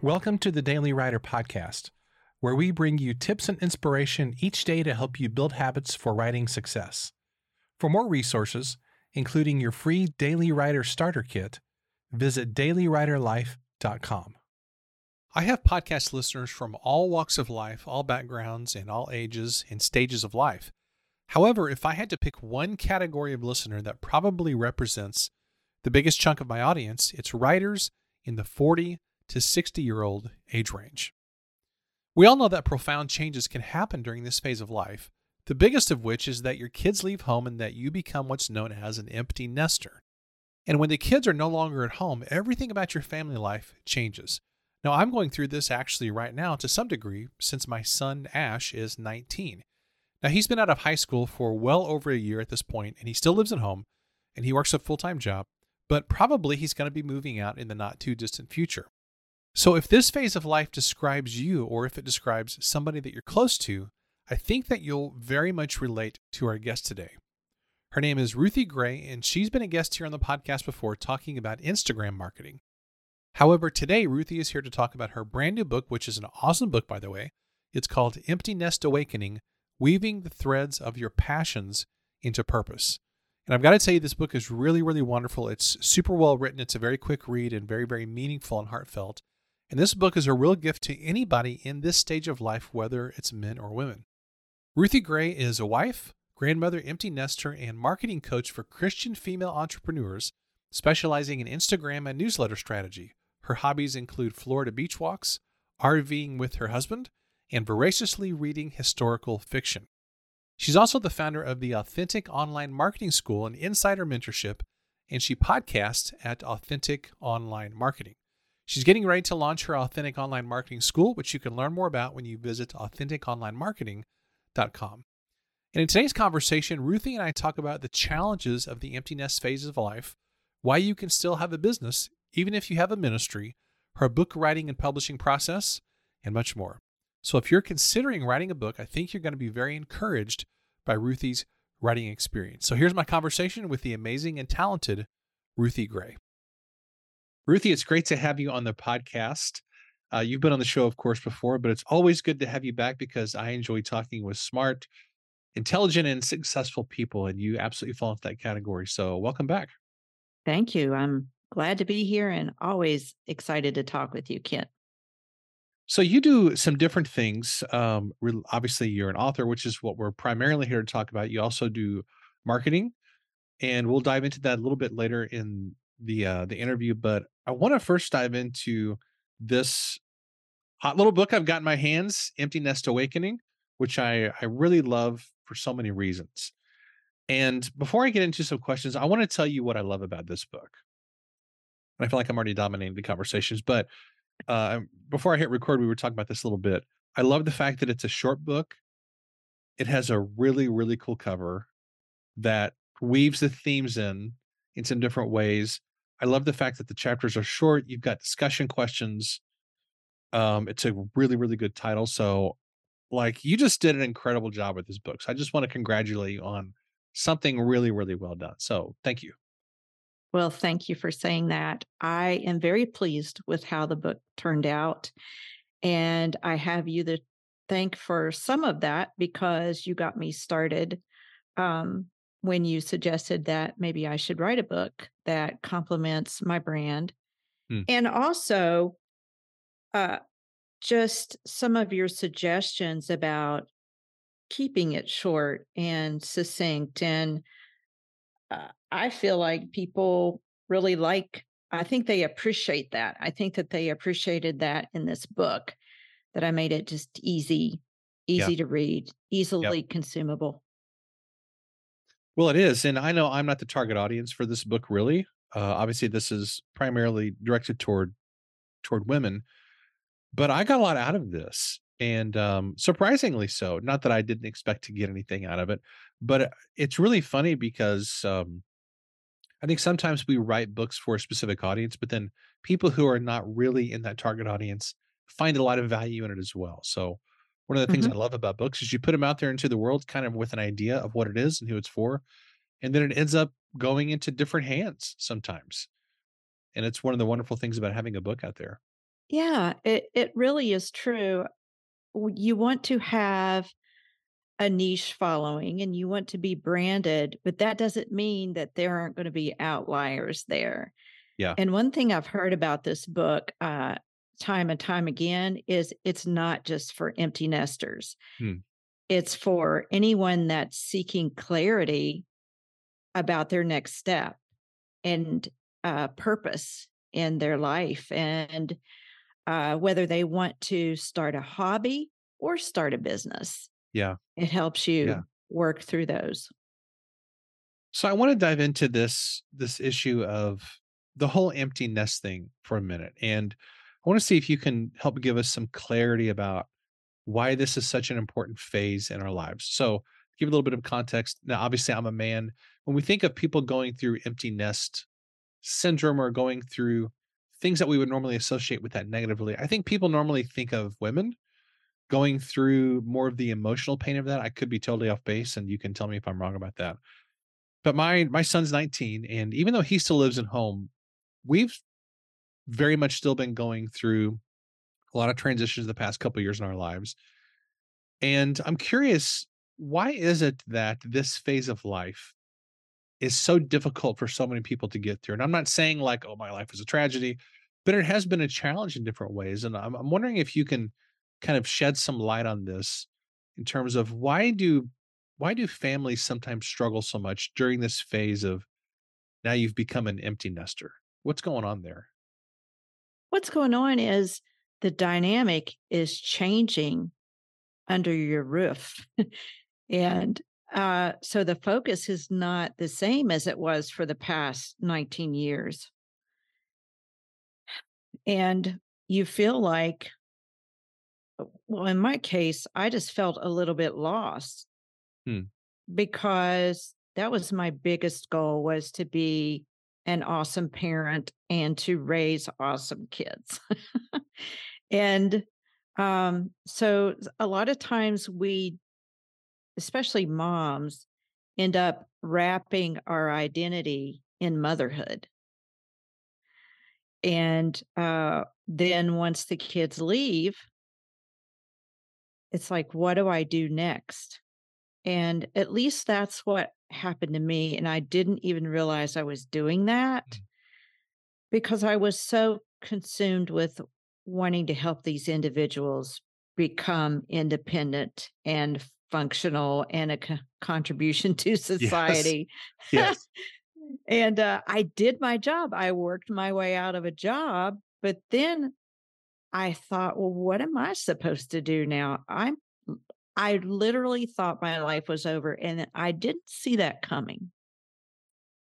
Welcome to the Daily Writer Podcast, where we bring you tips and inspiration each day to help you build habits for writing success. For more resources, including your free Daily Writer Starter Kit, visit dailywriterlife.com. I have podcast listeners from all walks of life, all backgrounds, and all ages and stages of life. However, if I had to pick one category of listener that probably represents the biggest chunk of my audience, it's writers in the 40 to 60 year old age range. We all know that profound changes can happen during this phase of life, the biggest of which is that your kids leave home and that you become what's known as an empty nester. And when the kids are no longer at home, everything about your family life changes. Now, I'm going through this actually right now to some degree since my son Ash is 19. Now, he's been out of high school for well over a year at this point, and he still lives at home and he works a full time job, but probably he's going to be moving out in the not too distant future. So, if this phase of life describes you, or if it describes somebody that you're close to, I think that you'll very much relate to our guest today. Her name is Ruthie Gray, and she's been a guest here on the podcast before talking about Instagram marketing. However, today Ruthie is here to talk about her brand new book, which is an awesome book, by the way. It's called Empty Nest Awakening Weaving the Threads of Your Passions into Purpose. And I've got to tell you, this book is really, really wonderful. It's super well written, it's a very quick read, and very, very meaningful and heartfelt. And this book is a real gift to anybody in this stage of life, whether it's men or women. Ruthie Gray is a wife, grandmother, empty nester, and marketing coach for Christian female entrepreneurs, specializing in Instagram and newsletter strategy. Her hobbies include Florida beach walks, RVing with her husband, and voraciously reading historical fiction. She's also the founder of the Authentic Online Marketing School and Insider Mentorship, and she podcasts at Authentic Online Marketing. She's getting ready to launch her Authentic Online Marketing School, which you can learn more about when you visit AuthenticOnlineMarketing.com. And in today's conversation, Ruthie and I talk about the challenges of the empty nest phase of life, why you can still have a business even if you have a ministry, her book writing and publishing process, and much more. So if you're considering writing a book, I think you're going to be very encouraged by Ruthie's writing experience. So here's my conversation with the amazing and talented Ruthie Gray. Ruthie, it's great to have you on the podcast. Uh, you've been on the show, of course, before, but it's always good to have you back because I enjoy talking with smart, intelligent, and successful people, and you absolutely fall into that category. So, welcome back. Thank you. I'm glad to be here and always excited to talk with you, Kent. So, you do some different things. Um, obviously, you're an author, which is what we're primarily here to talk about. You also do marketing, and we'll dive into that a little bit later in the uh, the interview. But I want to first dive into this hot little book I've got in my hands, Empty Nest Awakening, which I, I really love for so many reasons. And before I get into some questions, I want to tell you what I love about this book. I feel like I'm already dominating the conversations, but uh, before I hit record, we were talking about this a little bit. I love the fact that it's a short book. It has a really, really cool cover that weaves the themes in in some different ways. I love the fact that the chapters are short. You've got discussion questions. Um, it's a really, really good title. So, like, you just did an incredible job with this book. So, I just want to congratulate you on something really, really well done. So, thank you. Well, thank you for saying that. I am very pleased with how the book turned out. And I have you to thank for some of that because you got me started. Um, when you suggested that maybe I should write a book that complements my brand. Hmm. And also, uh, just some of your suggestions about keeping it short and succinct. And uh, I feel like people really like, I think they appreciate that. I think that they appreciated that in this book, that I made it just easy, easy yeah. to read, easily yep. consumable. Well, it is, and I know I'm not the target audience for this book, really. Uh, obviously, this is primarily directed toward toward women, but I got a lot out of this, and um, surprisingly so. Not that I didn't expect to get anything out of it, but uh, it's really funny because um, I think sometimes we write books for a specific audience, but then people who are not really in that target audience find a lot of value in it as well. So one of the things mm-hmm. I love about books is you put them out there into the world kind of with an idea of what it is and who it's for. And then it ends up going into different hands sometimes. And it's one of the wonderful things about having a book out there. Yeah, it it really is true. You want to have a niche following and you want to be branded, but that doesn't mean that there aren't going to be outliers there. Yeah. And one thing I've heard about this book uh, time and time again is it's not just for empty nesters. Hmm. It's for anyone that's seeking clarity about their next step and uh, purpose in their life and uh, whether they want to start a hobby or start a business. Yeah. It helps you Yeah. work through those. So I want to dive into this this issue of the whole empty nest thing for a minute. And I want to see if you can help give us some clarity about why this is such an important phase in our lives. So give a little bit of context. Now, obviously, I'm a man. When we think of people going through empty nest syndrome or going through things that we would normally associate with that negatively, I think people normally think of women going through more of the emotional pain of that. I could be totally off base, and you can tell me if I'm wrong about that. But my my son's 19, and even though he still lives at home, we've very much still been going through a lot of transitions the past couple years in our lives. And I'm curious, why is it that this phase of life is so difficult for so many people to get through? And I'm not saying like, oh, my life is a tragedy, but it has been a challenge in different ways. And I'm, I'm wondering if you can kind of shed some light on this in terms of why do why do families sometimes struggle so much during this phase of now you've become an empty nester? What's going on there? What's going on is the dynamic is changing under your roof. and uh, so the focus is not the same as it was for the past 19 years. And you feel like, well, in my case, I just felt a little bit lost Hmm. because that was my biggest goal was to be an awesome parent and to raise awesome kids. and um, so a lot of times we, especially moms, end up wrapping our identity in motherhood. And uh, then once the kids leave, it's like, what do I do next? And at least that's what happened to me. And I didn't even realize I was doing that Mm. because I was so consumed with wanting to help these individuals become independent and functional and a co- contribution to Yes. society. Yes. and uh, I did my job. I worked my way out of a job, but then I thought, well, what am I supposed to do now? I'm I literally thought my life was over and I didn't see that coming.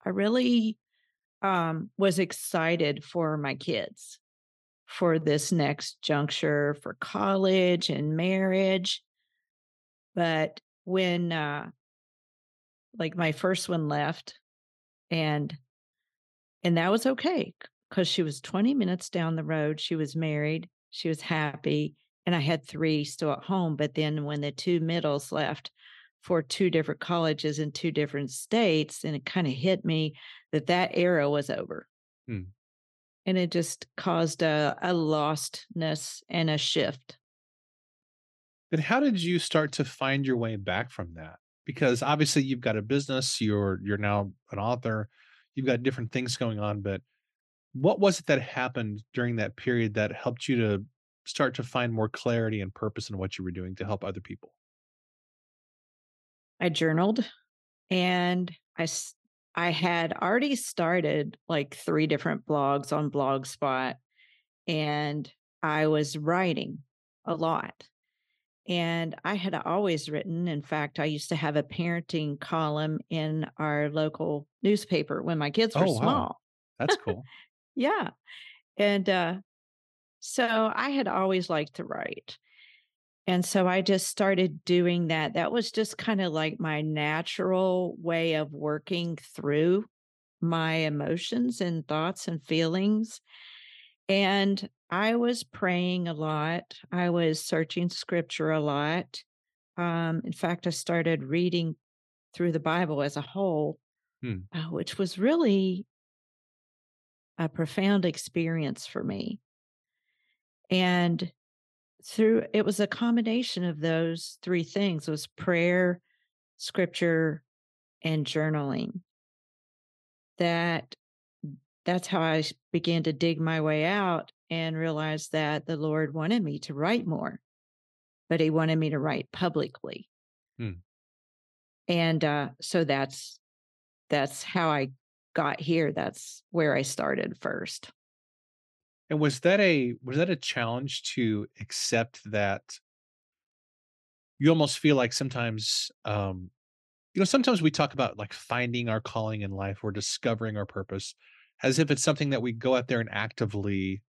I really um was excited for my kids for this next juncture for college and marriage. But when uh like my first one left and and that was okay because she was 20 minutes down the road. She was married, she was happy, and I had three still at home. But then when the two middles left for two different colleges in two different states, and it kind of hit me that that era was over. Hmm. And it just caused a, a lostness and a shift. But how did you start to find your way back from that? Because obviously you've got a business, you're you're now an author, you've got different things going on, but what was it that happened during that period that helped you to start to find more clarity and purpose in what you were doing to help other people? I journaled and I I had already started like three different blogs on Blogspot and I was writing a lot. And I had always written. In fact, I used to have a parenting column in our local newspaper when my kids were Oh, wow. small. That's cool. Yeah. And uh, so I had always liked to write. And so I just started doing that. That was just kind of like my natural way of working through my emotions and thoughts and feelings. And I was praying a lot. I was searching scripture a lot. Um, in fact, I started reading through the Bible as a whole, Hmm. uh, which was really a profound experience for me. And through it was a combination of those three things was prayer, scripture, and journaling. That that's how I began to dig my way out and realized that the Lord wanted me to write more, but he wanted me to write publicly. Hmm. And uh, so that's that's how I got here. That's where I started first. And was that a was that a challenge to accept that you almost feel like sometimes um you know sometimes we talk about like finding our calling in life or discovering our purpose as if it's something that we go out there and actively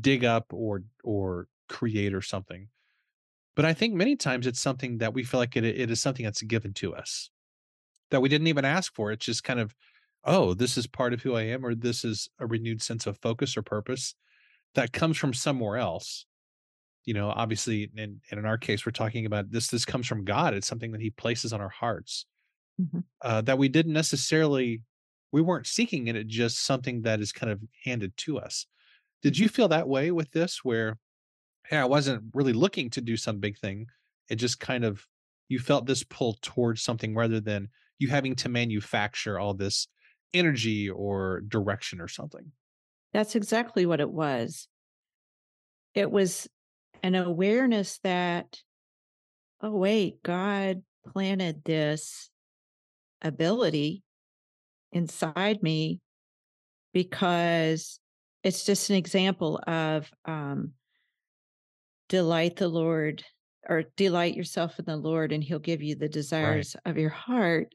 dig up or or create or something. But I think many times it's something that we feel like it, it is something that's given to us that we didn't even ask for. It's just kind of, oh, this is part of who I am, or this is a renewed sense of focus or purpose that comes from somewhere else. You know, obviously, and, and in our case, we're talking about this. This comes from God. It's something that He places on our hearts mm-hmm. uh, that we didn't necessarily, we weren't seeking it. It's just something that is kind of handed to us. Did you feel that way with this, where hey, I wasn't really looking to do some big thing. It just kind of you felt this pull towards something rather than you having to manufacture all this energy or direction or something. That's exactly what it was. It was an awareness that, oh, wait, God planted this ability inside me because it's just an example of um, delight the Lord or delight yourself in the Lord, and He'll give you the desires right. of your heart.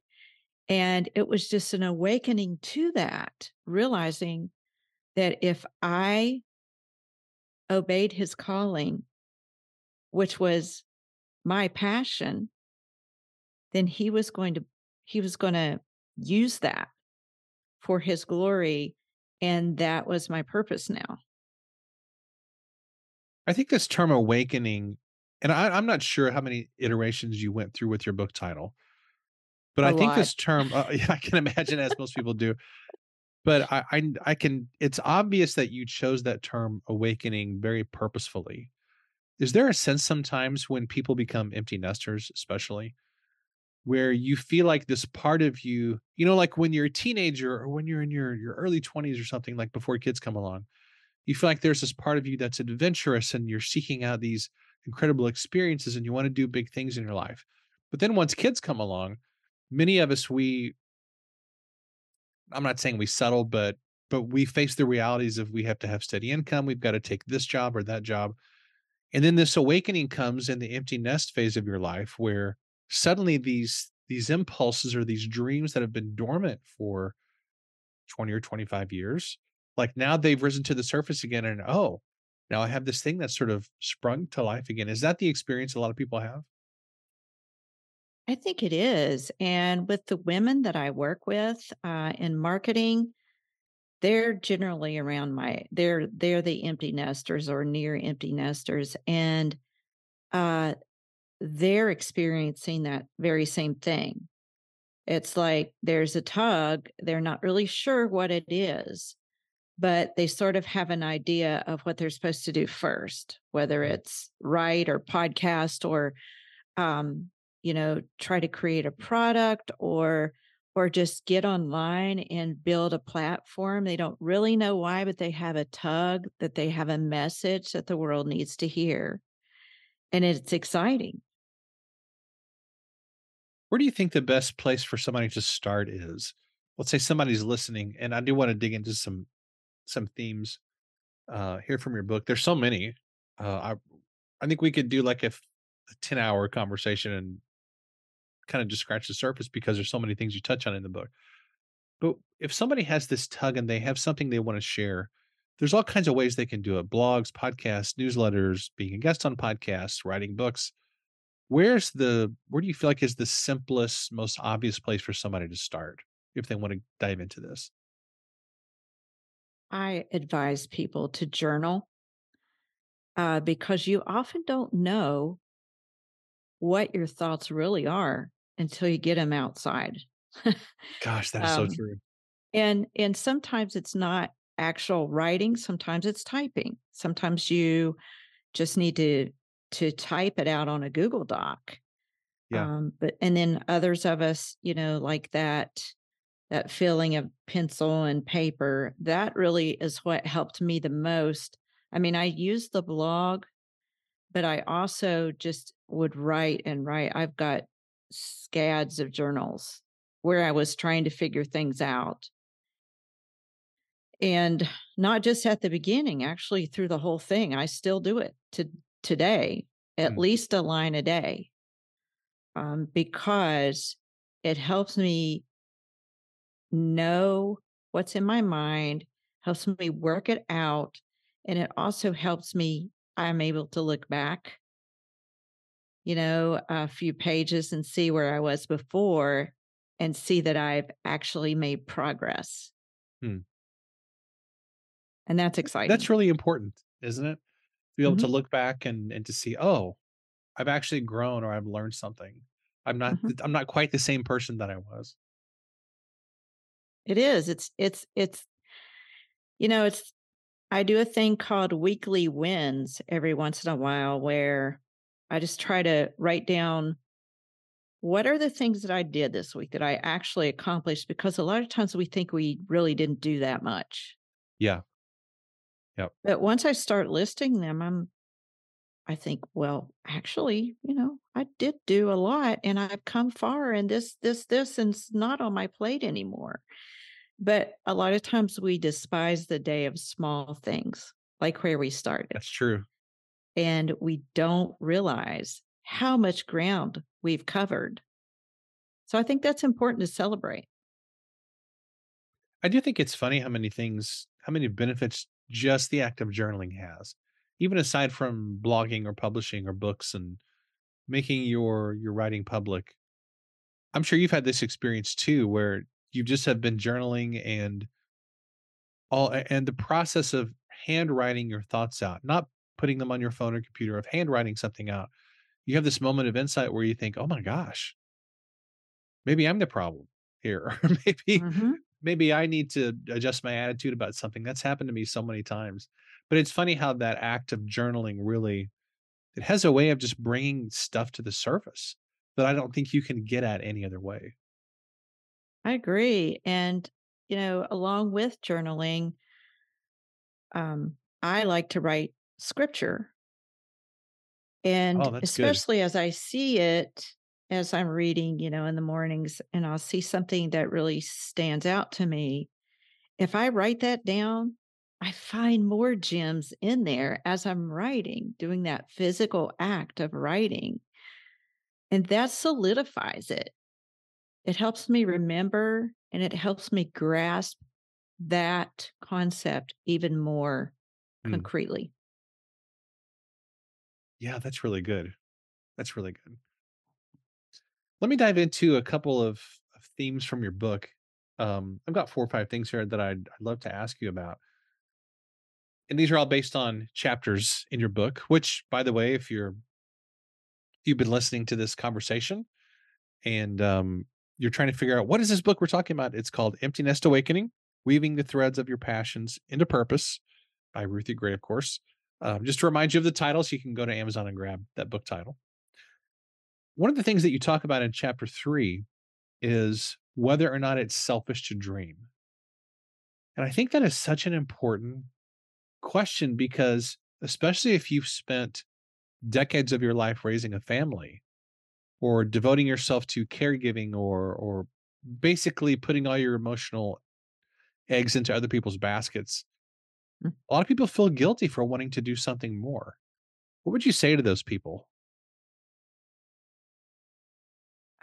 And it was just an awakening to that, realizing that if I obeyed His calling, which was my passion, then He was going to He was going to use that for His glory, and that was my purpose now. I think this term awakening, and I, am not sure how many iterations you went through with your book title, but A I lot. think this term, uh, yeah, I can imagine as most people do. But I, I, I can. It's obvious that you chose that term awakening very purposefully. Is there a sense sometimes when people become empty nesters, especially, where you feel like this part of you, you know, like when you're a teenager or when you're in your your early 20s or something, like before kids come along, you feel like there's this part of you that's adventurous and you're seeking out these incredible experiences and you want to do big things in your life. But then once kids come along, many of us we I'm not saying we settle, but but we face the realities of we have to have steady income, we've got to take this job or that job. And then this awakening comes in the empty nest phase of your life where suddenly these these impulses or these dreams that have been dormant for 20 or 25 years like now they've risen to the surface again and oh now i have this thing that's sort of sprung to life again is that the experience a lot of people have i think it is and with the women that i work with uh, in marketing they're generally around my they're they're the empty nesters or near empty nesters and uh they're experiencing that very same thing. It's like there's a tug they're not really sure what it is but they sort of have an idea of what they're supposed to do first, whether it's write or podcast or, um, you know, try to create a product or or just get online and build a platform. They don't really know why, but they have a tug that they have a message that the world needs to hear. And it's exciting. Where do you think the best place for somebody to start is? Let's say somebody's listening, and I do want to dig into some some themes uh here from your book. There's so many. Uh I I think we could do like a, a 10 hour conversation and kind of just scratch the surface because there's so many things you touch on in the book. But if somebody has this tug and they have something they want to share, there's all kinds of ways they can do it blogs, podcasts, newsletters, being a guest on podcasts, writing books. Where's the, where do you feel like is the simplest, most obvious place for somebody to start if they want to dive into this? I advise people to journal uh, because you often don't know what your thoughts really are until you get them outside. Gosh, that's um, so true. And and sometimes it's not actual writing, sometimes it's typing. Sometimes you just need to to type it out on a Google Doc. Yeah. Um, but and then others of us, you know, like that that feeling of pencil and paper, that really is what helped me the most. I mean, I use the blog, but I also just would write and write. I've got scads of journals where I was trying to figure things out. And not just at the beginning, actually through the whole thing. I still do it to today, at Mm. least a line a day. Um, because it helps me know what's in my mind, helps me work it out, and it also helps me I'm able to look back, you know, a few pages and see where I was before and see that I've actually made progress. Hmm. And that's exciting. That's really important, isn't it? To be able to Mhm. look back and and to see, "Oh, I've actually grown or I've learned something. I'm not Mhm. I'm not quite the same person that I was." It is. It's it's it's you know, it's I do a thing called weekly wins every once in a while where I just try to write down what are the things that I did this week that I actually accomplished because a lot of times we think we really didn't do that much. Yeah. Yep. But once I start listing them, I'm I think, well, actually, you know, I did do a lot and I've come far and this this this and it's not on my plate anymore. But a lot of times we despise the day of small things, like where we started, That's true. And we don't realize how much ground we've covered. So I think that's important to celebrate. I do think it's funny how many things how many benefits just the act of journaling has. Even aside from blogging or publishing or books and making your your writing public. I'm sure you've had this experience too where you just have been journaling and all and the process of handwriting your thoughts out, not putting them on your phone or computer, of handwriting something out. You have this moment of insight where you think, "Oh my gosh, maybe I'm the problem here." Or maybe Mhm. maybe I need to adjust my attitude about something. That's happened to me so many times. But it's funny how that act of journaling really it has a way of just bringing stuff to the surface that I don't think you can get at any other way. I agree. And, you know, along with journaling, um, I like to write scripture. Oh, And good. especially as I see it, as I'm reading, you know, in the mornings, and I'll see something that really stands out to me. If I write that down, I find more gems in there as I'm writing, doing that physical act of writing. And that solidifies it. It helps me remember and it helps me grasp that concept even more Mm. concretely. Yeah, that's really good. That's really good. Let me dive into a couple of, of themes from your book. Um, I've got four or five things here that I'd, I'd love to ask you about. And these are all based on chapters in your book, which, by the way, if you're you've been listening to this conversation and um, you're trying to figure out what is this book we're talking about, it's called Empty Nest Awakening: Weaving the Threads of Your Passions into Purpose by Ruthie Gray, of course. Um, just to remind you of the titles, you can go to Amazon and grab that book title. One of the things that you talk about in chapter three is whether or not it's selfish to dream. And I think that is such an important question because, especially if you've spent decades of your life raising a family or devoting yourself to caregiving or, or basically putting all your emotional eggs into other people's baskets. A lot of people feel guilty for wanting to do something more. What would you say to those people?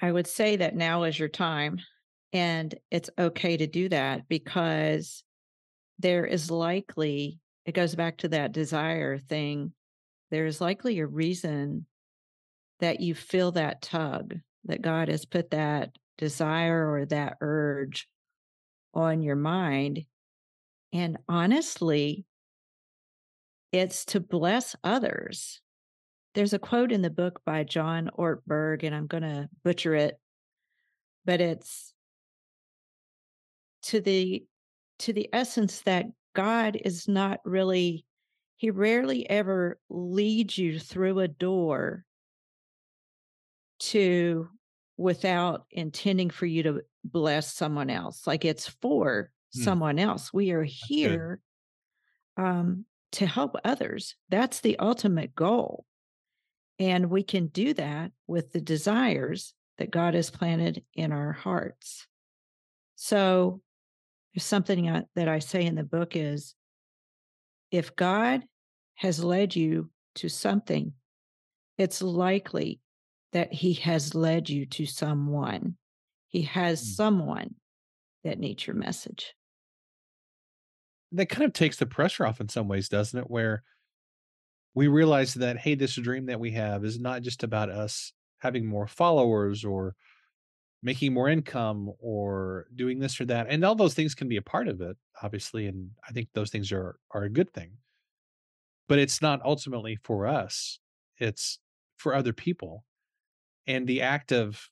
I would say that now is your time and it's okay to do that because there is likely, it goes back to that desire thing. There is likely a reason that you feel that tug, that God has put that desire or that urge on your mind. And honestly, it's to bless others. There's a quote in the book by John Ortberg, and I'm going to butcher it, but it's to the to the essence that God is not really, He rarely ever leads you through a door to without intending for you to bless someone else. Like it's for Hmm. someone else. We are here um, to help others. That's the ultimate goal. And we can do that with the desires that God has planted in our hearts. So there's something I, that I say in the book is if God has led you to something, it's likely that he has led you to someone. He has Mm. someone that needs your message. That kind of takes the pressure off in some ways, doesn't it? Where we realize that, hey, this dream that we have is not just about us having more followers or making more income or doing this or that. And all those things can be a part of it, obviously. And I think those things are are a good thing. But it's not ultimately for us. It's for other people. And the act of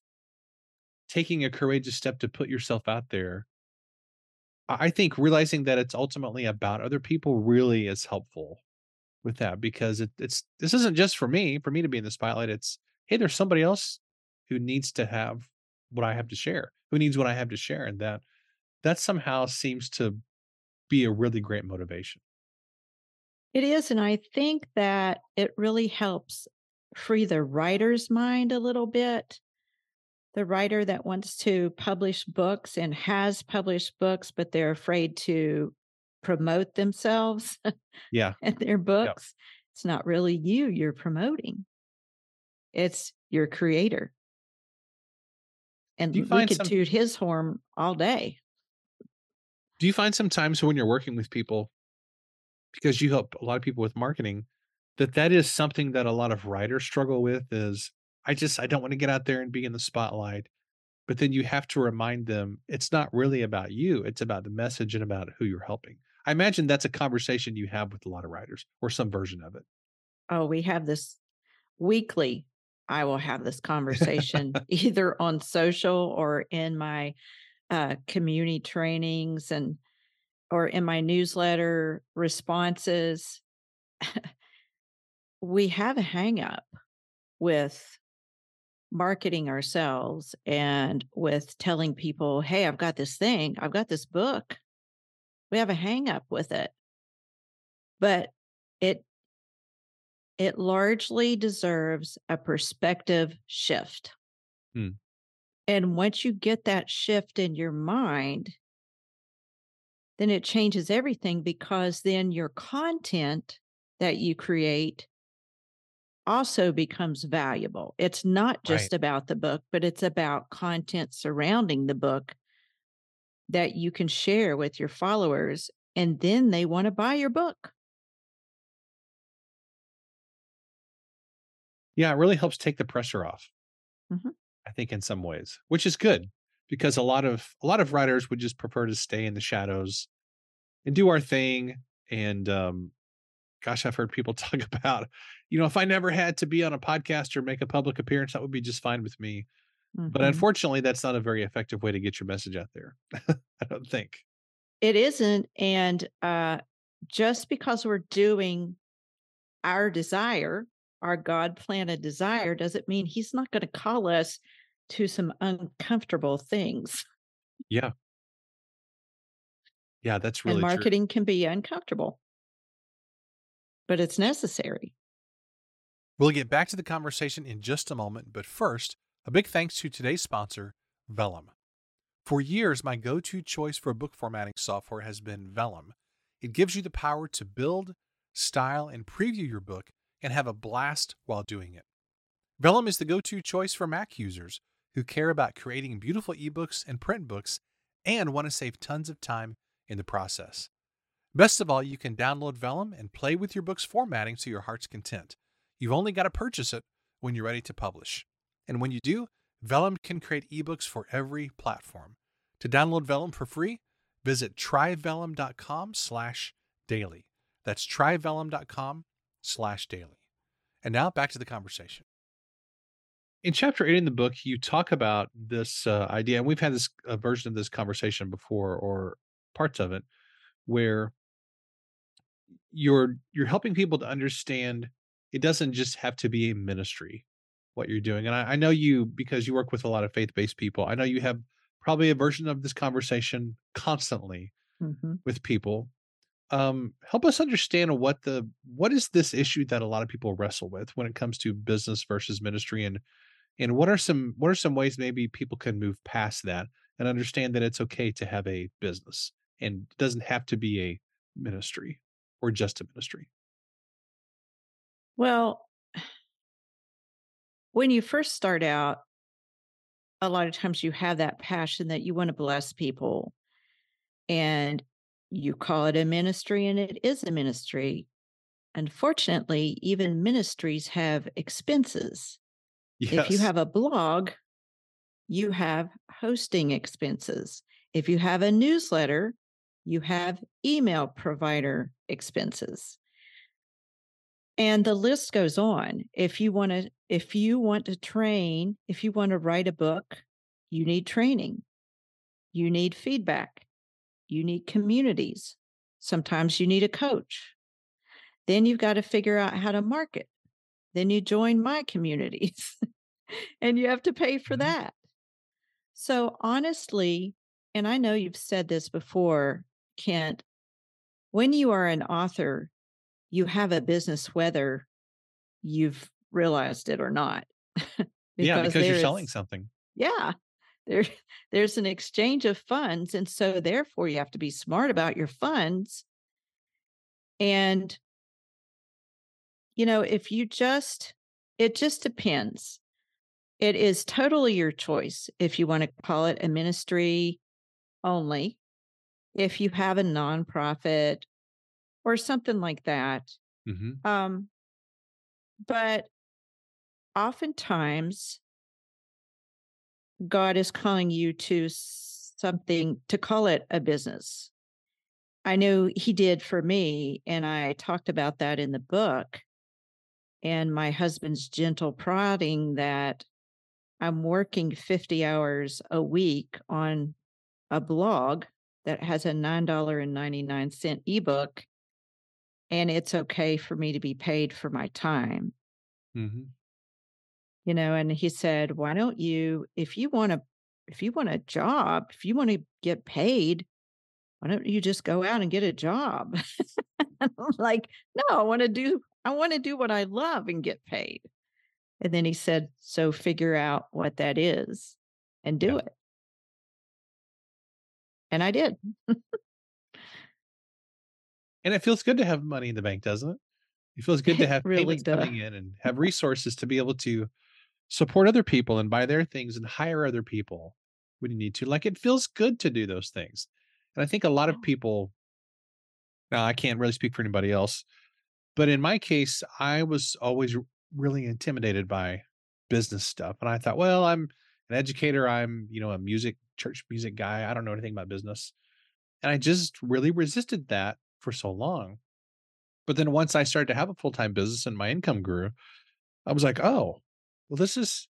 taking a courageous step to put yourself out there, I think realizing that it's ultimately about other people really is helpful with that because it, it's this isn't just for me, for me to be in the spotlight. It's hey, there's somebody else who needs to have what I have to share, who needs what I have to share, and that that somehow seems to be a really great motivation. It is. And I think that it really helps free the writer's mind a little bit. The writer that wants to publish books and has published books, but they're afraid to promote themselves Yeah. and their books. It's not really you you're promoting, it's your creator. And you we could some toot his horn all day. do you find sometimes when you're working with people because you help a lot of people with marketing that that is something that a lot of writers struggle with is I just I don't want to get out there and be in the spotlight but then you have to remind them it's not really about you it's about the message and about who you're helping i imagine that's a conversation you have with a lot of writers or some version of it. Oh, we have this weekly. I will have this conversation either on social or in my uh, community trainings and or in my newsletter responses. we have a hang up with marketing ourselves and with telling people, hey, I've got this thing, I've got this book. We have a hang up with it. But it it largely deserves a perspective shift. Hmm. And once you get that shift in your mind, then it changes everything because then your content that you create also becomes valuable. It's not right just about the book, but it's about content surrounding the book that you can share with your followers. And then they want to buy your book. yeah it really helps take the pressure off Mhm. i think in some ways which is good because a lot of a lot of writers would just prefer to stay in the shadows and do our thing and um gosh i've heard people talk about you know if i never had to be on a podcast or make a public appearance that would be just fine with me But Mhm. unfortunately, that's not a very effective way to get your message out there. I don't think. It isn't. And uh, just because we're doing our desire, our God planted desire, doesn't mean He's not going to call us to some uncomfortable things. Yeah. Yeah, that's And really true. marketing can be uncomfortable, but it's necessary. We'll get back to the conversation in just a moment, but first, a big thanks to today's sponsor, Vellum. For years, my go to choice for book formatting software has been Vellum. It gives you the power to build, style, and preview your book and have a blast while doing it. Vellum is the go to choice for Mac users who care about creating beautiful ebooks and print books and want to save tons of time in the process. Best of all, you can download Vellum and play with your book's formatting to your heart's content. You've only got to purchase it when you're ready to publish. And when you do, Vellum can create ebooks for every platform. To download Vellum for free, visit tryvellum.com slash daily. That's tryvellum.com slash daily. And now back to the conversation. In chapter eight in the book, you talk about this uh, idea, and we've had this version of this conversation before, or parts of it, where you're you're helping people to understand it doesn't just have to be a ministry what you're doing. And I, I know you because you work with a lot of faith-based people. I know you have probably a version of this conversation constantly hmm with people. Um, help us understand what the what is this issue that a lot of people wrestle with when it comes to business versus ministry and and what are some what are some ways maybe people can move past that and understand that it's okay to have a business and it doesn't have to be a ministry or just a ministry. Well, when you first start out, a lot of times you have that passion that you want to bless people and you call it a ministry and it is a ministry. Unfortunately, even ministries have expenses. Yes. If you have a blog, you have hosting expenses. If you have a newsletter, you have email provider expenses. And the list goes on. If you want to if you want to train, if you want to write a book, you need training. You need feedback. You need communities. Sometimes you need a coach. Then you've got to figure out how to market. Then you join my communities and you have to pay for Mhm. that. So honestly, and I know you've said this before, Kent, when you are an author, you have a business whether you've realized it or not. Yeah, because because you're there selling something. yeah, there, there's an exchange of funds. And so therefore you have to be smart about your funds. And, you know, if you just, it just depends. It is totally your choice if you want to call it a ministry only, if you have a nonprofit or something like that. Mhm. Um, but oftentimes God is calling you to something to call it a business. I know he did for me, and I talked about that in the book. And my husband's gentle prodding that I'm working 50 hours a week on a blog that has a $9.99 ebook, and it's okay for me to be paid for my time. Mhm. you know and he said why don't you if you want to if you want a job if you want to get paid why don't you just go out and get a job I'm like no i want to do i want to do what i love and get paid and then he said so figure out what that is and do Yeah. it and i did And it feels good to have money in the bank, doesn't it? It feels good to have really payments does coming in and have mm-hmm. resources to be able to support other people and buy their things and hire other people when you need to. Like it feels good to do those things. And I think a lot of people now I can't really speak for anybody else, but in my case, I was always really intimidated by business stuff. And I thought, well, I'm an educator, I'm, you know, a music church music guy. I don't know anything about business. And I just really resisted that for so long. But then once I started to have a full-time business and my income grew, I was like, "Oh, well, this is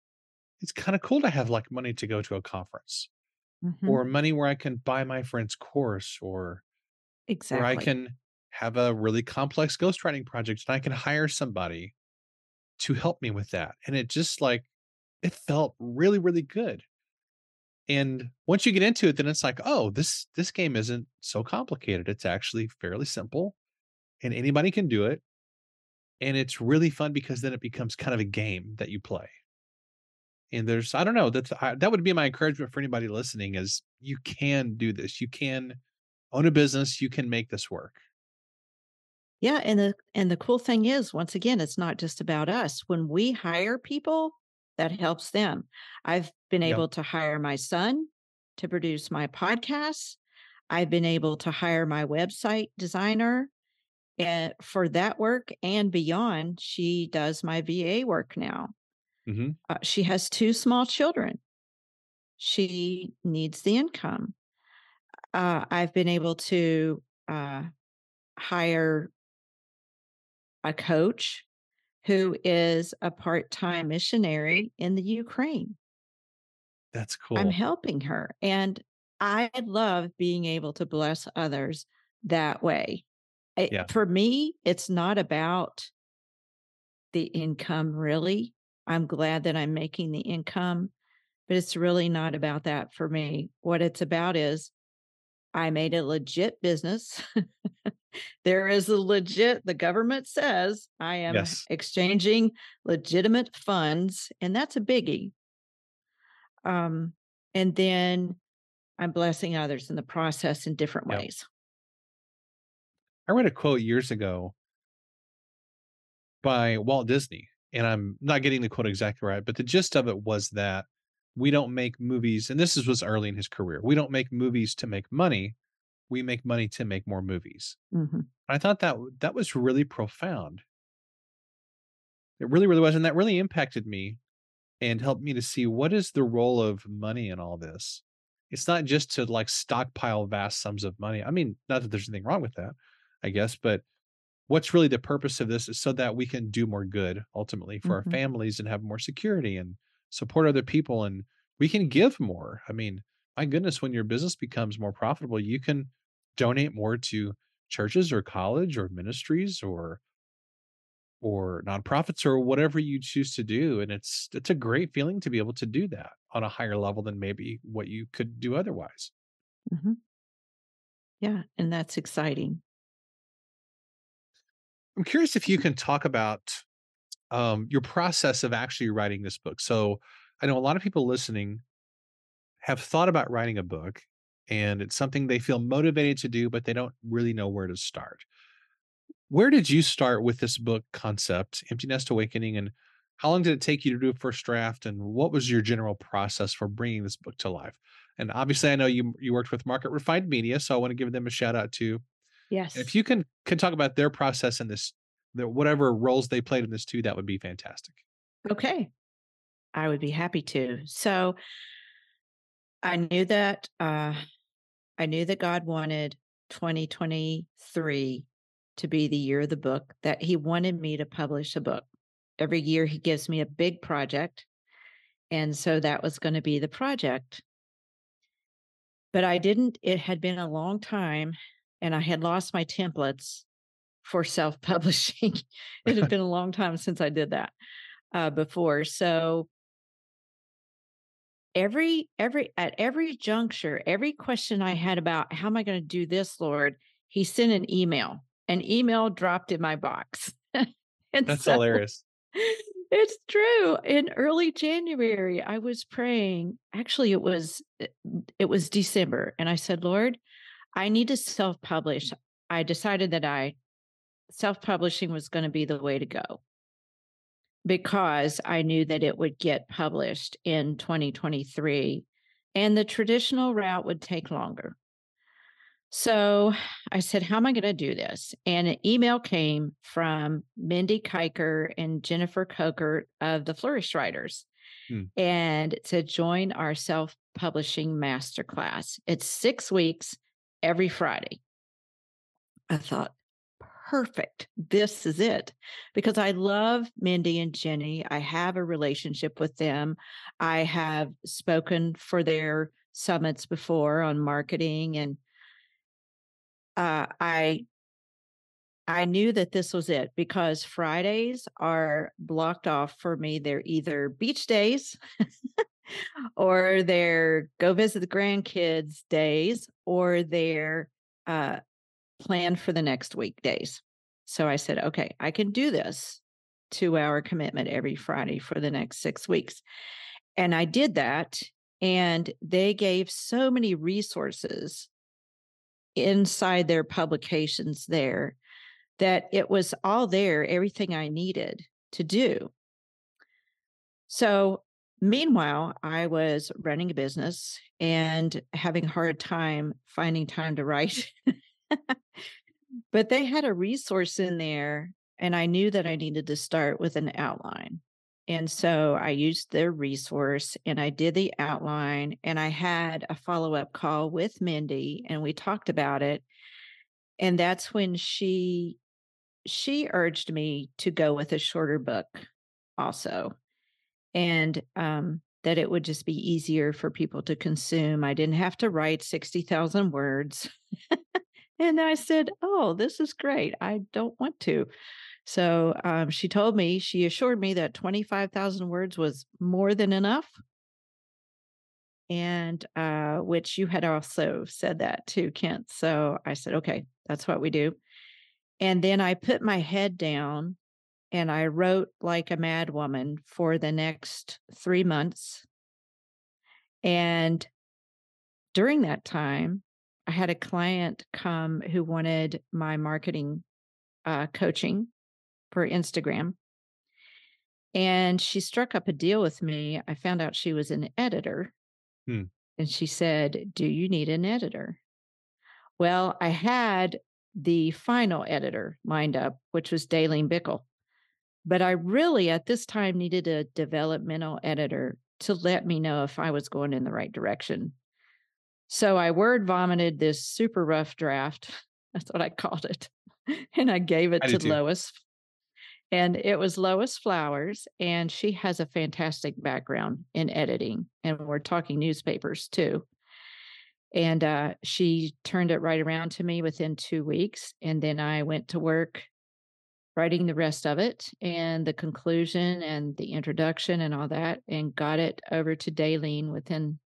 it's kind of cool to have like money to go to a conference hmm or money where I can buy my friend's course or where I can have a really complex ghostwriting project and I can hire somebody to help me with that." And it just like it felt really, really good. And once you get into it, then it's like, "Oh, this this game isn't so complicated. It's actually fairly simple and anybody can do it." And it's really fun because then it becomes kind of a game that you play. And there's I don't know, that's I that would be my encouragement for anybody listening is you can do this. You can own a business, you can make this work. yeah and the and the cool thing is once again it's not just about us when we hire people that helps them. I've been able to hire my son to produce my podcasts. I've been able to hire my website designer and for that work and beyond. She does my va work now. Mhm. uh, she has two small children. She needs the income. Uh, i've been able to uh, hire a coach who is a part-time missionary in the Ukraine. That's cool. I'm helping her and I love being able to bless others that way. It- Yeah. For me, it's not about the income, really. I'm glad that I'm making the income, but it's really not about that for me. What it's about is I made a legit business. there is a legit, the government says I am Yes. exchanging legitimate funds, and that's a biggie. Um, and then I'm blessing others in the process in different Yep. ways. I read a quote years ago by Walt Disney, and I'm not getting the quote exactly right, but the gist of it was that we don't make movies, and this is, was early in his career. We don't make movies to make money. We make money to make more movies. Mhm. I thought that that was really profound. It really, really was, and that really impacted me and helped me to see what is the role of money in all this. It's not just to like stockpile vast sums of money. I mean, not that there's anything wrong with that, I guess, but what's really the purpose of this is so that we can do more good ultimately for our Mhm. families and have more security and support other people and we can give more. I mean, my goodness, when your business becomes more profitable, you can donate more to churches or college or ministries or or nonprofits or whatever you choose to do and it's it's a great feeling to be able to do that on a higher level than maybe what you could do otherwise. Mhm. Yeah, and that's exciting. I'm curious if you can talk about um, your process of actually writing this book. So I know a lot of people listening have thought about writing a book and it's something they feel motivated to do, but they don't really know where to start. Where did you start with this book concept, Empty Nest Awakening, and how long did it take you to do a first draft? And what was your general process for bringing this book to life? And obviously, I know you you worked with Market Refined Media, so I want to give them a shout out too. Yes. And if you can can talk about their process in this, the, whatever roles they played in this too, that would be fantastic. Okay. I would be happy to. So I knew that uh I knew that God wanted 2023 to be the year of the book, that he wanted me to publish a book. Every year he gives me a big project. And so that was going to be the project. But I didn't, it had been a long time and I had lost my templates for self publishing. it had been a long time since I did that uh, before. So every every at every juncture every question i had about how am i going to do this lord he sent an email an email dropped in my box That's so hilarious. it's true in early january i was praying actually it was it was december and i said lord i need to self-publish i decided that i self-publishing was going to be the way to go because I knew that it would get published in 2023 and the traditional route would take longer. So I said, How am I going to do this? And an email came from Mindy Kiker and Jennifer Kochert of the Flourish Writers. Hmm. And it said, Join our self publishing masterclass. It's six weeks every Friday. I thought, perfect. This is it. Because I love Mindy and Jenny. I have a relationship with them. I have spoken for their summits before on marketing and uh, I I knew that this was it because Fridays are blocked off for me. They're either beach days or they're go visit the grandkids days or they're uh, planned for the next weekdays. So I said, okay, I can do this two hour commitment every Friday for the next six weeks. And I did that. And they gave so many resources inside their publications there that it was all there, everything I needed to do. So meanwhile, I was running a business and having a hard time finding time to write. but they had a resource in there, and I knew that I needed to start with an outline. And so I used their resource and I did the outline and I had a follow up call with Mindy and we talked about it. And that's when she she urged me to go with a shorter book also. And um that it would just be easier for people to consume. I didn't have to write 60,000 words. And I said, Oh, this is great. I don't want to. So um, she told me, she assured me that 25,000 words was more than enough. And uh, which you had also said that too, Kent. So I said, okay, that's what we do. And then I put my head down and I wrote like a madwoman for the next three months. And during that time, I had a client come who wanted my marketing uh, coaching for Instagram. And she struck up a deal with me. I found out she was an editor. Hmm. And she said, Do you need an editor? Well, I had the final editor lined up, which was Daleen Bickle. But I really, at this time, needed a developmental editor to let me know if I was going in the right direction. So I word vomited this super rough draft. That's what I called it. and I gave it I to Lois. And it was Lois Flowers, and she has a fantastic background in editing. And we're talking newspapers too. And uh, she turned it right around to me within two weeks. And then I went to work writing the rest of it and the conclusion and the introduction and all that, and got it over to Daleen within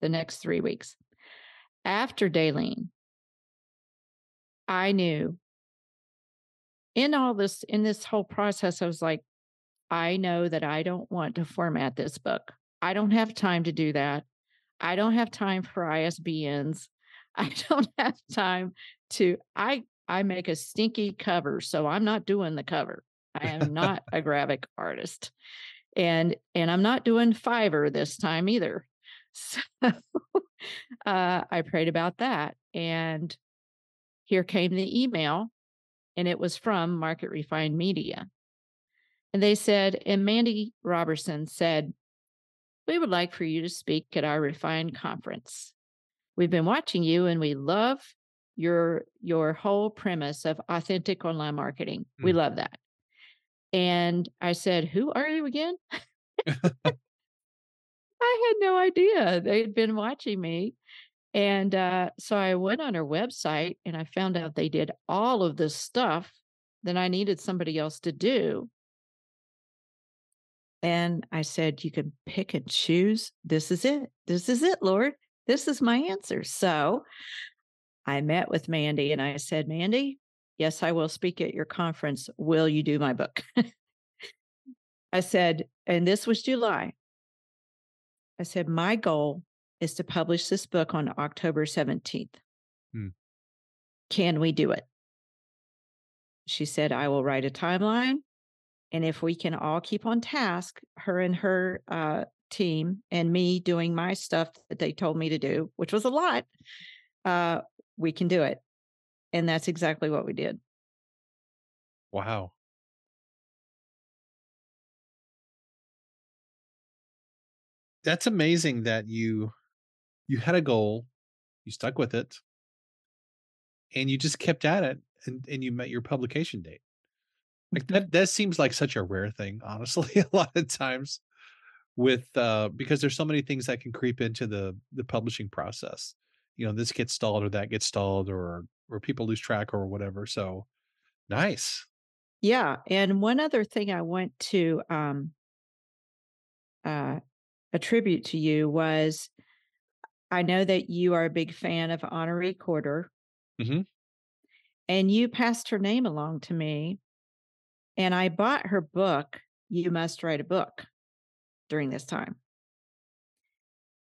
the next three weeks. After Daleen, I knew in all this, in this whole process, I was like, I know that I don't want to format this book. I don't have time to do that. I don't have time for ISBNs. I don't have time to I I make a stinky cover, so I'm not doing the cover. I am not a graphic artist. And and I'm not doing Fiverr this time either. So uh, I prayed about that. And here came the email, and it was from Market Refined Media. And they said, and Mandy Robertson said, We would like for you to speak at our Refined conference. We've been watching you and we love your your whole premise of authentic online marketing. Mm. We love that. And I said, Who are you again? I had no idea they'd been watching me. And uh, so I went on her website and I found out they did all of this stuff that I needed somebody else to do. And I said, You can pick and choose. This is it. This is it, Lord. This is my answer. So I met with Mandy and I said, Mandy, yes, I will speak at your conference. Will you do my book? I said, and this was July. I said, My goal is to publish this book on October 17th. Hmm. Can we do it? She said, I will write a timeline. And if we can all keep on task, her and her uh, team, and me doing my stuff that they told me to do, which was a lot, uh, we can do it. And that's exactly what we did. Wow. That's amazing that you you had a goal, you stuck with it, and you just kept at it and, and you met your publication date. Like mm-hmm. that that seems like such a rare thing, honestly, a lot of times with uh because there's so many things that can creep into the the publishing process. You know, this gets stalled or that gets stalled or or people lose track or whatever. So nice. Yeah. And one other thing I want to um uh attribute to you was I know that you are a big fan of Honorée Corder. Mm-hmm. And you passed her name along to me. And I bought her book, You Must Write a Book, during this time.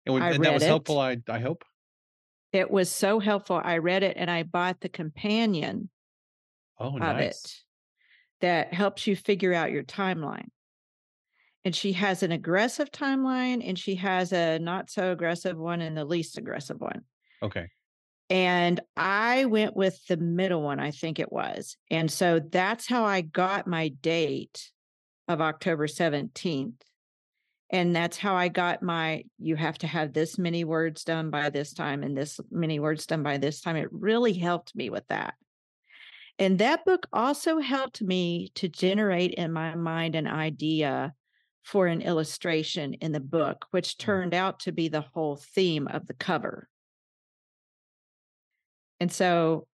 And, and that was it. helpful, I, I hope. It was so helpful. I read it and I bought the companion oh, of nice. it that helps you figure out your timeline and she has an aggressive timeline and she has a not so aggressive one and the least aggressive one. Okay. And I went with the middle one, I think it was. And so that's how I got my date of October 17th. And that's how I got my, you have to have this many words done by this time and this many words done by this time. It really helped me with that. And that book also helped me to generate in my mind an idea for an illustration in the book, which mm. turned out to be the whole theme of the cover. And so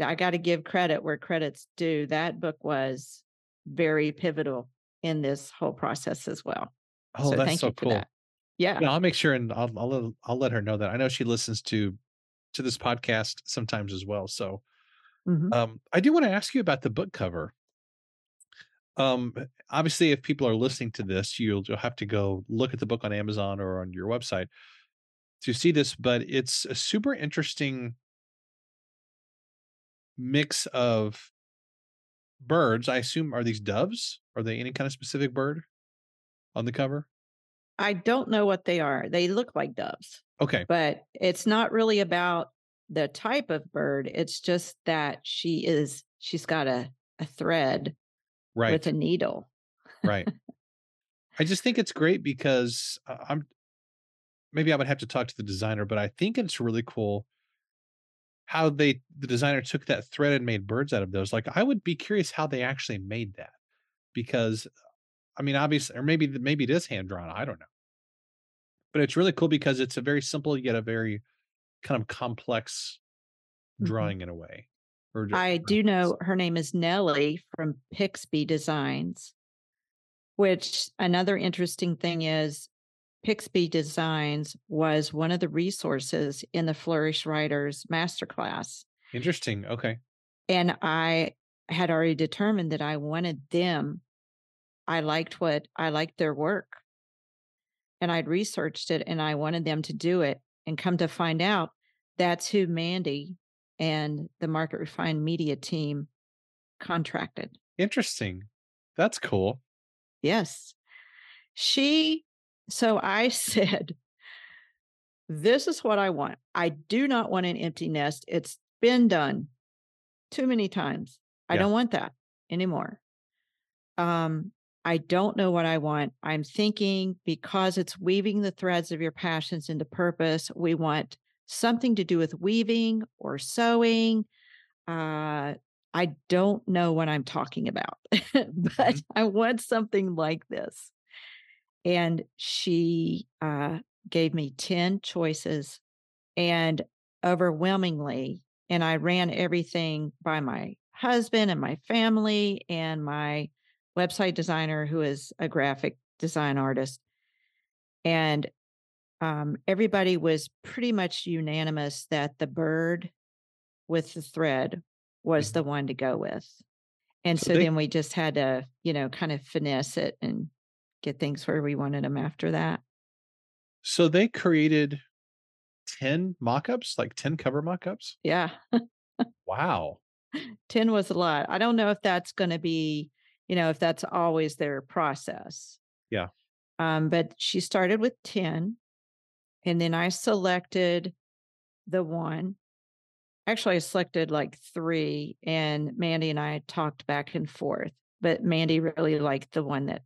I got to give credit where credit's due. That book was very pivotal in this whole process as well. Oh, So that's thank so you for cool. that. Yeah. Yeah, I'll make sure and I'll I'll let, I'll let her know that. I know she listens to to this podcast sometimes as well. So, Mhm. um, I do want to ask you about the book cover. Um, obviously, if people are listening to this, you'll you'll have to go look at the book on Amazon or on your website to see this. But it's a super interesting mix of birds. I assume are these doves? Are they any kind of specific bird on the cover? I don't know what they are. They look like doves, Okay, but it's not really about the type of bird. It's just that she is she's got a a thread right, with a needle. right. I just think it's great because uh, I'm maybe I would have to talk to the designer, but I think it's really cool how they the designer took that thread and made birds out of those. Like I would be curious how they actually made that because I mean obviously or maybe maybe it is hand drawn, I don't know. But it's really cool because it's a very simple yet a very kind of complex Mhm. drawing in a way. Or ju- I do know her name is Nellie from Pixby Designs, which another interesting thing is Pixby Designs was one of the resources in the Flourish Writers Masterclass. interesting. Okay. And I had already determined that I wanted them. I liked what I liked their work. And I'd researched it and I wanted them to do it. And come to find out, that's who Mandy and the Market Refined Media team contracted. Interesting. That's cool. Yes. She, so I said, This is what I want. I do not want an empty nest. It's been done too many times. I Yeah. don't want that anymore. Um, I don't know what I want. I'm thinking because it's weaving the threads of your passions into purpose, we want something to do with weaving or sewing. Uh, I don't know what I'm talking about, but Mhm. I want something like this. And she uh, gave me 10 choices and overwhelmingly, and I ran everything by my husband and my family and my website designer, who is a graphic design artist. And um, everybody was pretty much unanimous that the bird with the thread was Mhm. the one to go with. And So so they then we just had to, you know, kind of finesse it and get things where we wanted them after that. so they created 10 mock-ups, like 10 cover mock-ups? Yeah. Wow. 10 was a lot. I don't know if that's going to be, you know, if that's always their process. Yeah. Um, but she started with 10 and then I selected the one. Actually, I selected like three and Mandy and I talked back and forth, but Mandy really liked the one that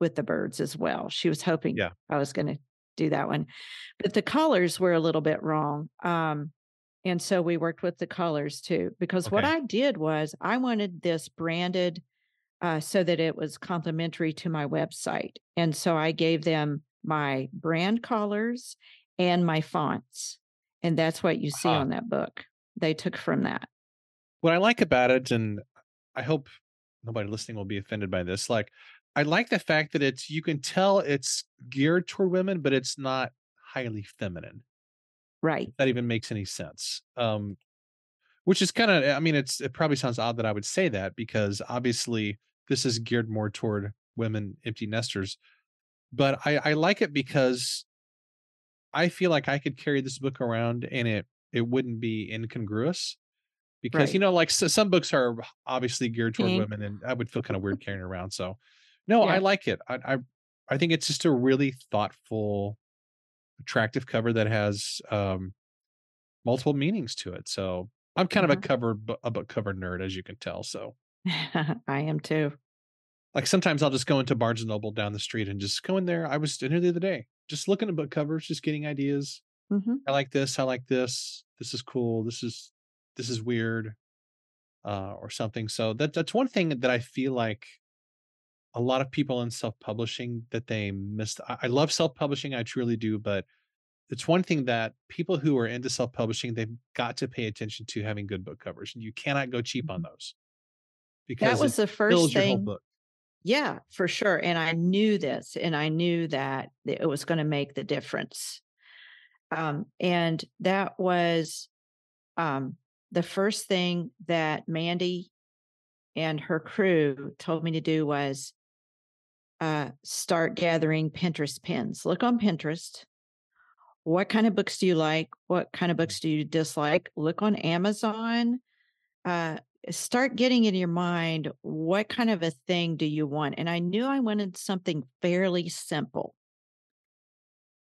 with the birds as well. She was hoping Yeah. I was going to do that one, but the colors were a little bit wrong. Um, and so we worked with the colors too, because what I did was I wanted this branded uh, so that it was complementary to my website. And so I gave them my brand colors and my fonts. And that's what you see Ah. on that book. They took from that. What I like about it, and I hope nobody listening will be offended by this, like I like the fact that it's you can tell it's geared toward women, but it's not highly feminine. Right. If that even makes any sense. Um, which is kind of, I mean, it's it probably sounds odd that I would say that because obviously this is geared more toward women empty nesters. But I, I like it because I feel like I could carry this book around and it it wouldn't be incongruous because you know like so, some books are obviously geared toward Pink. women and I would feel kind of weird carrying around. So no, I like it. I, I I think it's just a really thoughtful, attractive cover that has um multiple meanings to it. So I'm kind of a Mhm. cover a book cover nerd, as you can tell. So I am too. Like sometimes I'll just go into Barnes and Noble down the street and just go in there. I was in here the other day, just looking at book covers, just getting ideas. hmm I like this. I like this. This is cool. This is this is weird, uh, or something. So that that's one thing that I feel like a lot of people in self publishing that they missed. I, I love self publishing. I truly do, but it's one thing that people who are into self-publishing, they've got to pay attention to having good book covers, and you cannot go cheap on Mhm. those because that was the first fills your whole thing book. Yeah, for sure, and I knew this, and I knew that it was gonna make the difference. Um, and that was, um, the first thing that Mandy and her crew told me to do was, uh, start gathering Pinterest pins. Look on Pinterest. What kind of books do you like? What kind of books do you dislike? Look on Amazon. Uh, start getting in your mind what kind of a thing do you want? And I knew I wanted something fairly simple.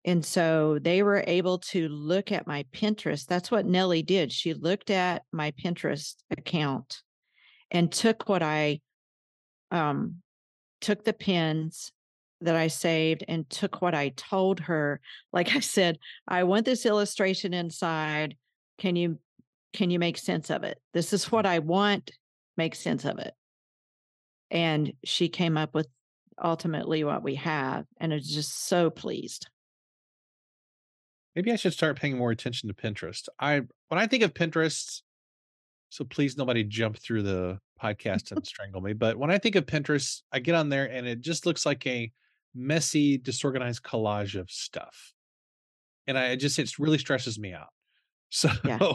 And so they were able to look at my Pinterest. That's what Nellie did. She looked at my Pinterest account and took what I um took the pins that I saved and took what I told her. Like I said, I want this illustration inside. Can you can you make sense of it? This is what I want. Make sense of it. And she came up with ultimately what we have and is just so pleased. Maybe I should start paying more attention to Pinterest. I when I think of Pinterest, so please nobody jump through the podcast and strangle me. But when I think of Pinterest, I get on there and it just looks like a messy, disorganized collage of stuff. And I just it really stresses me out. So Yeah.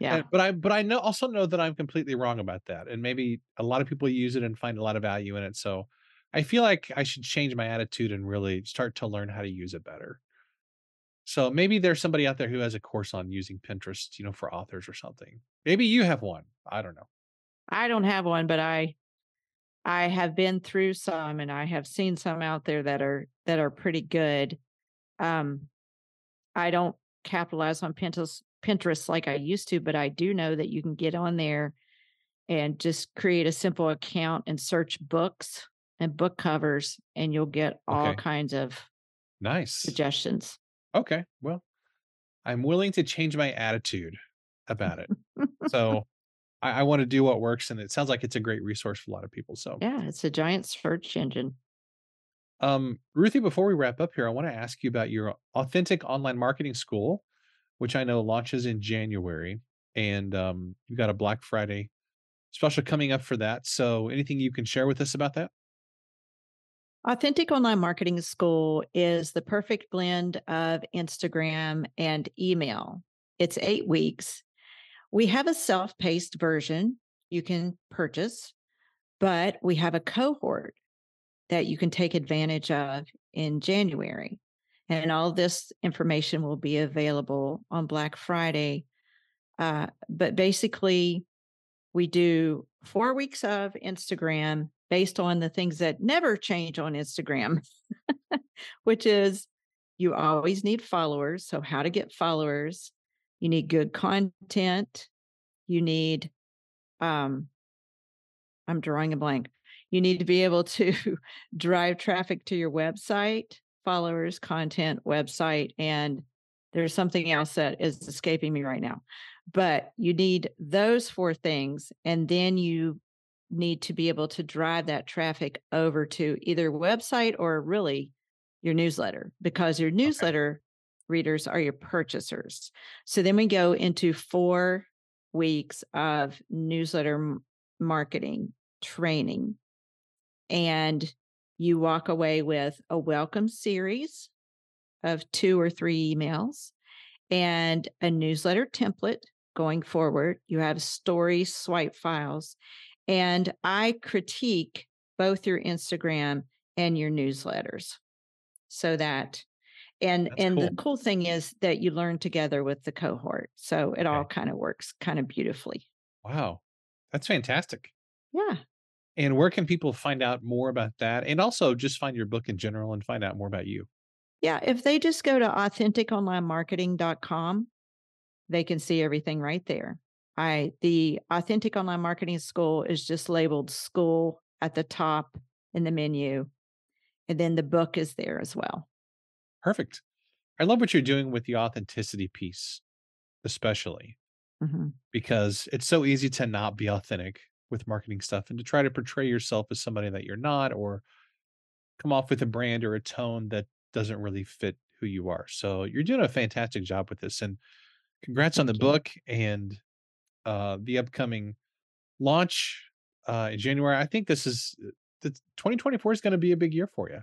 Yeah. and, but I but I know also know that I'm completely wrong about that. And maybe a lot of people use it and find a lot of value in it. So I feel like I should change my attitude and really start to learn how to use it better. So maybe there's somebody out there who has a course on using Pinterest, you know, for authors or something. Maybe you have one. I don't know. I don't have one, but I I have been through some and I have seen some out there that are that are pretty good. Um I don't capitalize on Pinterest Pinterest like I used to, but I do know that you can get on there and just create a simple account and search books and book covers and you'll get all Okay. kinds of Nice. suggestions. Okay. Well, I'm willing to change my attitude about it. So I, I want to do what works, and it sounds like it's a great resource for a lot of people. So, Yeah, it's a giant search engine. um, Ruthie, before we wrap up here, I want to ask you about your authentic online marketing school, which I know launches in January, and um, you've got a Black Friday special coming up for that. So, anything you can share with us about that? Authentic Online Marketing School is the perfect blend of Instagram and email. It's eight weeks. We have a self paced version you can purchase, but we have a cohort that you can take advantage of in January. And all this information will be available on Black Friday. Uh, but basically, we do four weeks of Instagram based on the things that never change on Instagram, which is you always need followers. So, how to get followers, you need good content, you need, um, I'm drawing a blank. You need to be able to drive traffic to your website, followers, content, website, and there's something else that is escaping me right now. But you need those four things, and then you need to be able to drive that traffic over to either website or really your newsletter because your newsletter readers are your purchasers. So then we go into four weeks of newsletter marketing training, and you walk away with a welcome series of two or three emails and a newsletter template going forward. You have story swipe files, and I critique both your Instagram and your newsletters so that and That's and the cool. cool thing is that you learn together with the cohort so it all kind of works kind of beautifully Wow. That's fantastic. yeah And where can people find out more about that? And also just find your book in general and find out more about you. yeah if they just go to authenticonlinemarketing.com they can see everything right there i the authentic online marketing school is just labeled school at the top in the menu and then the book is there as well Perfect. I love what you're doing with the authenticity piece, especially Mhm. because it's so easy to not be authentic with marketing stuff and to try to portray yourself as somebody that you're not or come off with a brand or a tone that doesn't really fit who you are. So you're doing a fantastic job with this, and congrats on the you. book and uh, the upcoming launch uh, in January. I think this is uh, the 2024 is going to be a big year for you.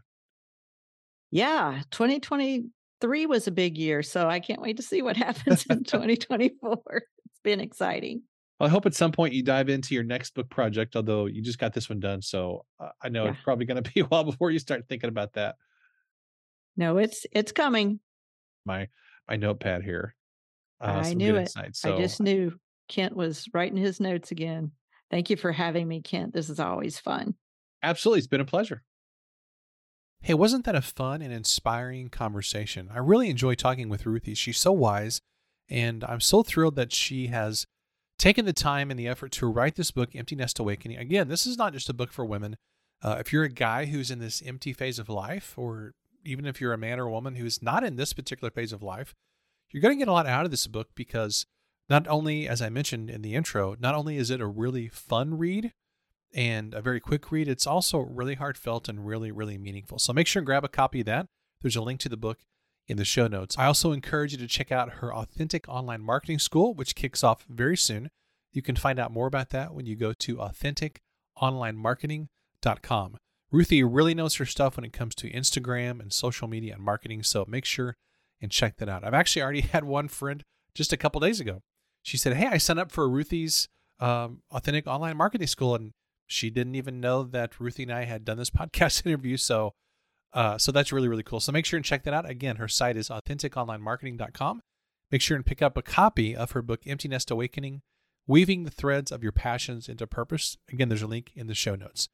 Yeah, 2023 was a big year, so I can't wait to see what happens in 2024. It's been exciting. Well, I hope at some point you dive into your next book project, although you just got this one done. So uh, I know Yeah. it's probably going to be a while before you start thinking about that. No, it's it's coming. My my notepad here. Uh, I knew good it. insights. I just knew Kent was writing his notes again. Thank you for having me, Kent. This is always fun. absolutely, it's been a pleasure. Hey, wasn't that a fun and inspiring conversation? I really enjoy talking with Ruthie. She's so wise, and I'm so thrilled that she has taken the time and the effort to write this book, Empty Nest Awakening. Again, this is not just a book for women. Uh, if you're a guy who's in this empty phase of life, or even if you're a man or a woman who's not in this particular phase of life, you're going to get a lot out of this book because not only, as I mentioned in the intro, not only is it a really fun read, and a very quick read. It's also really heartfelt and really, really meaningful. So make sure and grab a copy of that. There's a link to the book in the show notes. I also encourage you to check out her Authentic Online Marketing School, which kicks off very soon. You can find out more about that when you go to AuthenticOnlineMarketing.com. Ruthie really knows her stuff when it comes to Instagram and social media and marketing, so make sure and check that out. I've actually already had one friend just a couple days ago. She said, Hey, I signed up for Ruthie's um, Authentic Online Marketing School, and she didn't even know that Ruthie and I had done this podcast interview. So, uh, so that's really, really cool. So make sure and check that out. Again, her site is AuthenticOnlineMarketing.com. Make sure and pick up a copy of her book, Empty Nest Awakening Weaving the Threads of Your Passions into Purpose. Again, there's a link in the show notes.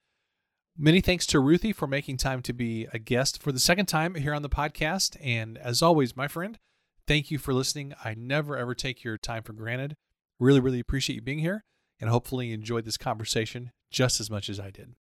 Many thanks to Ruthie for making time to be a guest for the second time here on the podcast. And as always, my friend, thank you for listening. I never ever take your time for granted. Really, really appreciate you being here and hopefully you enjoyed this conversation just as much as I did.